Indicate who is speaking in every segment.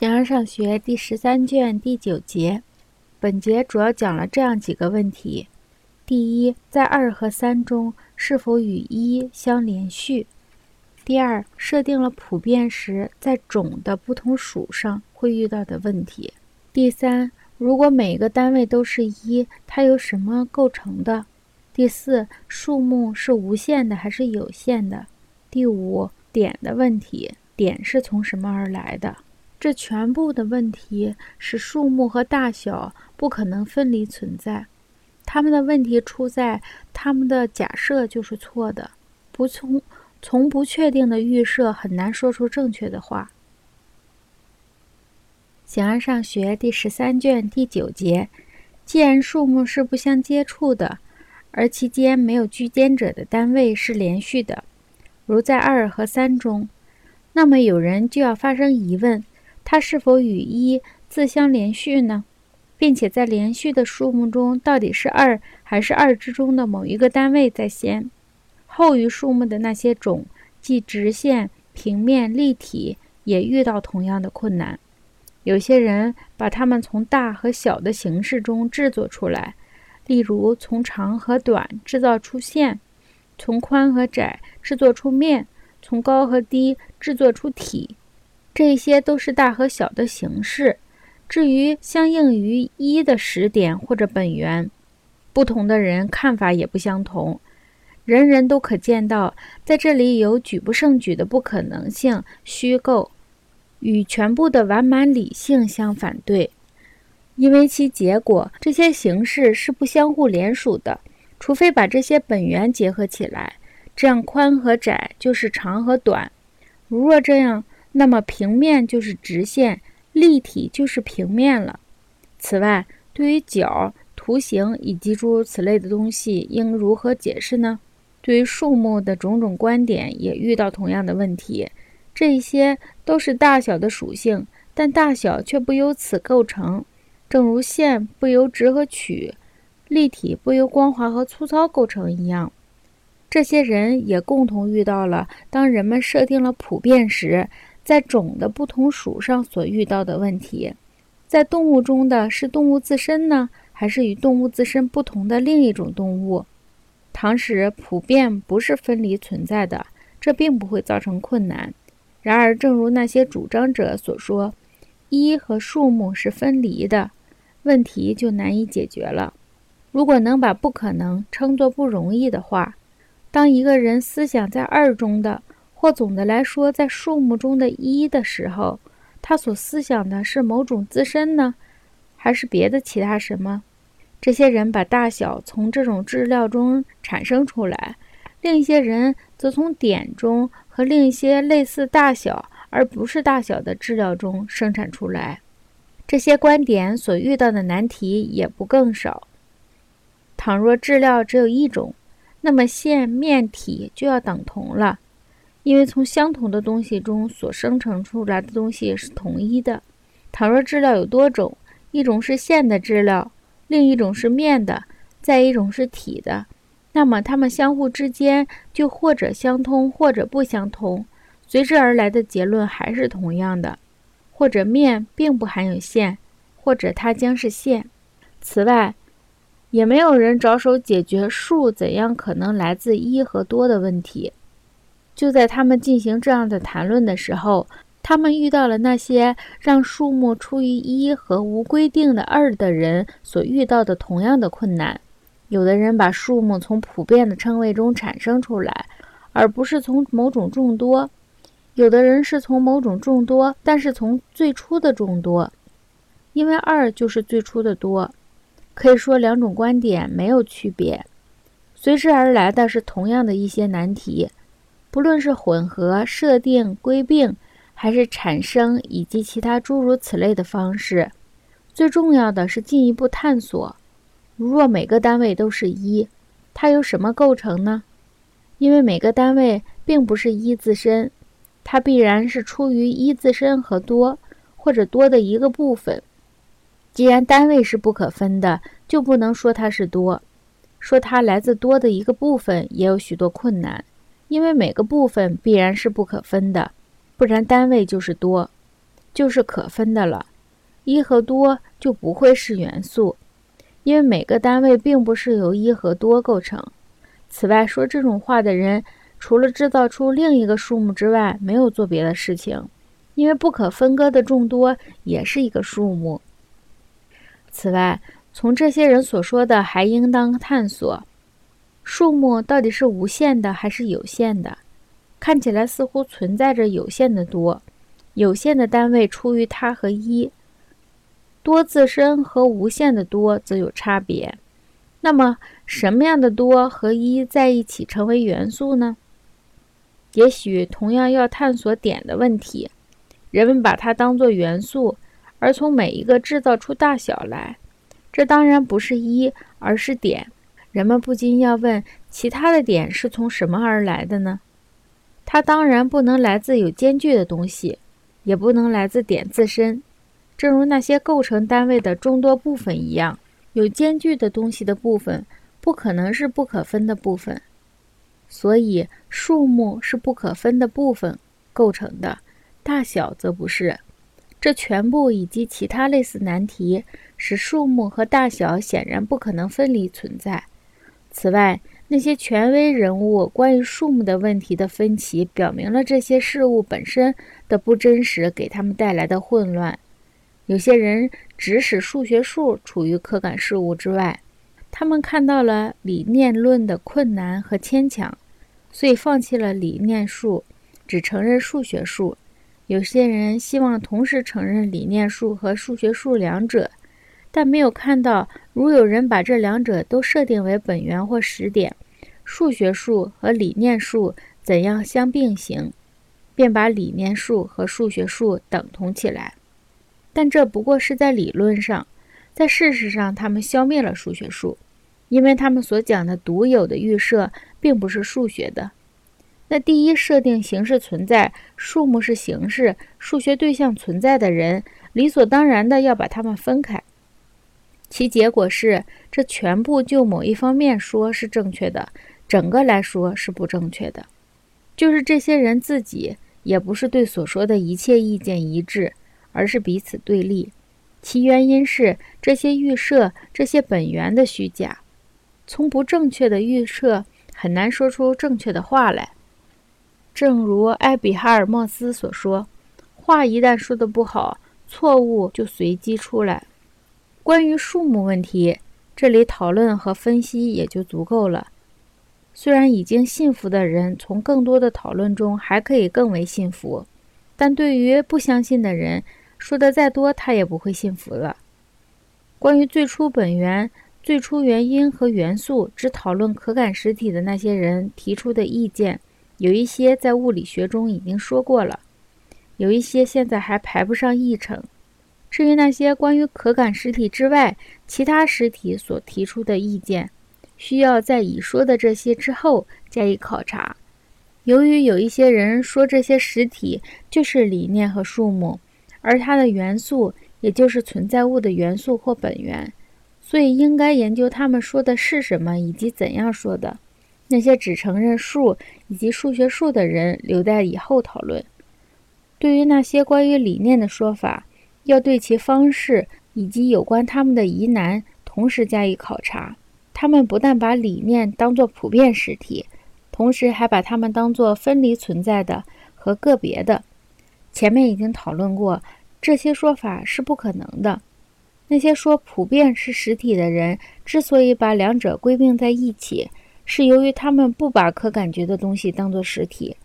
Speaker 1: 形而上学第十三卷第九节，本节主要讲了这样几个问题：第一，在二和三中是否与一相连续；第二，设定了普遍时在种的不同属上会遇到的问题；第三，如果每个单位都是一，它由什么构成的？第四，数目是无限的还是有限的？第五，点的问题，点是从什么而来的？这全部的问题使数目和大小不可能分离存在，他们的问题出在他们的假设就是错的，不从从不确定的预设很难说出正确的话。形而上学第十三卷第九节，既然数目是不相接触的，而其间没有居间者的单位是连续的，如在二和三中，那么有人就要发生疑问。它是否与一自相连续呢？并且在连续的数目中，到底是二还是二之中的某一个单位在先？后于数目的那些种，即直线、平面、立体，也遇到同样的困难。有些人把它们从大和小的形式中制作出来，例如从长和短制造出线，从宽和窄制作出面，从高和低制作出体。这些都是大和小的形式。至于相应于一的时点或者本源，不同的人看法也不相同。人人都可见到，在这里有举不胜举的不可能性，虚构与全部的完满理性相反对，因为其结果这些形式是不相互连属的，除非把这些本源结合起来，这样宽和窄就是长和短。如若这样。那么平面就是直线，立体就是平面了。此外，对于角、图形以及诸如此类的东西，应如何解释呢？对于数目的种种观点，也遇到同样的问题。这些都是大小的属性，但大小却不由此构成，正如线不由直和曲，立体不由光滑和粗糙构成一样。这些人也共同遇到了，当人们设定了普遍时。在种的不同属上所遇到的问题，在动物中的是动物自身呢，还是与动物自身不同的另一种动物？唐时普遍不是分离存在的，这并不会造成困难。然而，正如那些主张者所说，一和数目是分离的，问题就难以解决了。如果能把不可能称作不容易的话，当一个人思想在二中的。或总的来说，在数目中的一的时候，他所思想的是某种自身呢，还是别的其他什么？这些人把大小从这种质料中产生出来，另一些人则从点中和另一些类似大小而不是大小的质料中生产出来。这些观点所遇到的难题也不更少。倘若质料只有一种，那么线、面、体就要等同了。因为从相同的东西中所生成出来的东西是统一的。倘若质料有多种，一种是线的质料，另一种是面的，再一种是体的，那么它们相互之间就或者相通，或者不相通。随之而来的结论还是同样的：或者面并不含有线，或者它将是线。此外，也没有人着手解决数怎样可能来自一和多的问题。就在他们进行这样的谈论的时候，他们遇到了那些让数目出于一和无规定的二的人所遇到的同样的困难。有的人把数目从普遍的称谓中产生出来，而不是从某种众多；有的人是从某种众多，但是从最初的众多，因为二就是最初的多。可以说，两种观点没有区别，随之而来的是同样的一些难题。不论是混合设定归并，还是产生以及其他诸如此类的方式，最重要的是进一步探索：如若每个单位都是一，它由什么构成呢？因为每个单位并不是一自身，它必然是出于一自身和多，或者多的一个部分。既然单位是不可分的，就不能说它是多，说它来自多的一个部分也有许多困难。因为每个部分必然是不可分的，不然单位就是多。就是可分的了。一和多就不会是元素，因为每个单位并不是由一和多构成。此外，说这种话的人，除了制造出另一个数目之外，没有做别的事情。因为不可分割的众多也是一个数目。此外，从这些人所说的，还应当探索，数目到底是无限的还是有限的？看起来似乎存在着有限的多，有限的单位出于它和一。多自身和无限的多则有差别。那么，什么样的多和一在一起成为元素呢？也许同样要探索点的问题。人们把它当作元素，而从每一个制造出大小来。这当然不是一，而是点。人们不禁要问：其他的点是从什么而来的呢？它当然不能来自有间距的东西，也不能来自点自身。正如那些构成单位的众多部分一样，有间距的东西的部分不可能是不可分的部分，所以数目是不可分的部分构成的，大小则不是。这全部以及其他类似难题，使数目和大小显然不可能分离存在。此外，那些权威人物关于数目的问题的分歧，表明了这些事物本身的不真实给他们带来的混乱。有些人只使数学数处于可感事物之外，他们看到了理念论的困难和牵强，所以放弃了理念数，只承认数学数。有些人希望同时承认理念数和数学数两者，但没有看到，如有人把这两者都设定为本源或实点，数学数和理念数怎样相并行，便把理念数和数学数等同起来。但这不过是在理论上，在事实上，他们消灭了数学数，因为他们所讲的独有的预设并不是数学的。那第一设定形式存在，数目是形式，数学对象存在的人，理所当然的要把它们分开。其结果是，这全部就某一方面说是正确的，整个来说是不正确的。就是这些人自己也不是对所说的一切意见一致。而是彼此对立，其原因是这些预设、这些本源的虚假。从不正确的预设很难说出正确的话来。正如埃比哈尔莫斯所说：“话一旦说的不好，错误就随机出来。”关于数目问题，这里讨论和分析也就足够了。虽然已经信服的人从更多的讨论中还可以更为信服，但对于不相信的人，说的再多，他也不会信服了。关于最初本源、最初原因和元素，只讨论可感实体的那些人提出的意见，有一些在物理学中已经说过了，有一些现在还排不上议程。至于那些关于可感实体之外其他实体所提出的意见，需要在已说的这些之后加以考察。由于有一些人说这些实体就是理念和数目。而它的元素，也就是存在物的元素或本源，所以应该研究他们说的是什么以及怎样说的。那些只承认数以及数学数的人，留在以后讨论。对于那些关于理念的说法，要对其方式以及有关他们的疑难同时加以考察。他们不但把理念当作普遍实体，同时还把它们当作分离存在的和个别的。前面已经讨论过，这些说法是不可能的。那些说普遍是实体的人，之所以把两者归并在一起，是由于他们不把可感觉的东西当作实体。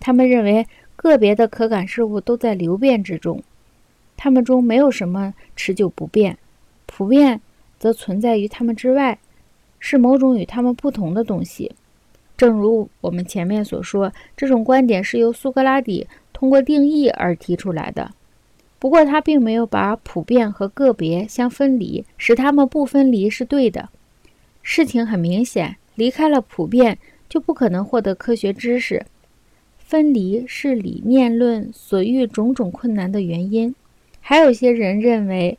Speaker 1: 他们认为个别的可感事物都在流变之中，它们中没有什么持久不变，普遍则存在于它们之外，是某种与它们不同的东西。正如我们前面所说，这种观点是由苏格拉底。通过定义而提出来的，不过他并没有把普遍和个别相分离，使它们不分离是对的。事情很明显，离开了普遍就不可能获得科学知识。分离是理念论所遇种种困难的原因。还有些人认为，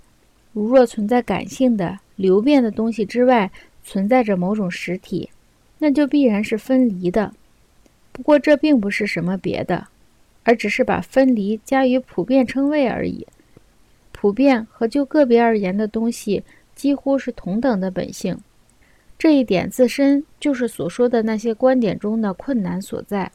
Speaker 1: 如若存在感性的流变的东西之外存在着某种实体，那就必然是分离的。不过这并不是什么别的。而只是把分离加于普遍称谓而已。普遍和就个别而言的东西几乎是同等的本性，这一点自身就是所说的那些观点中的困难所在。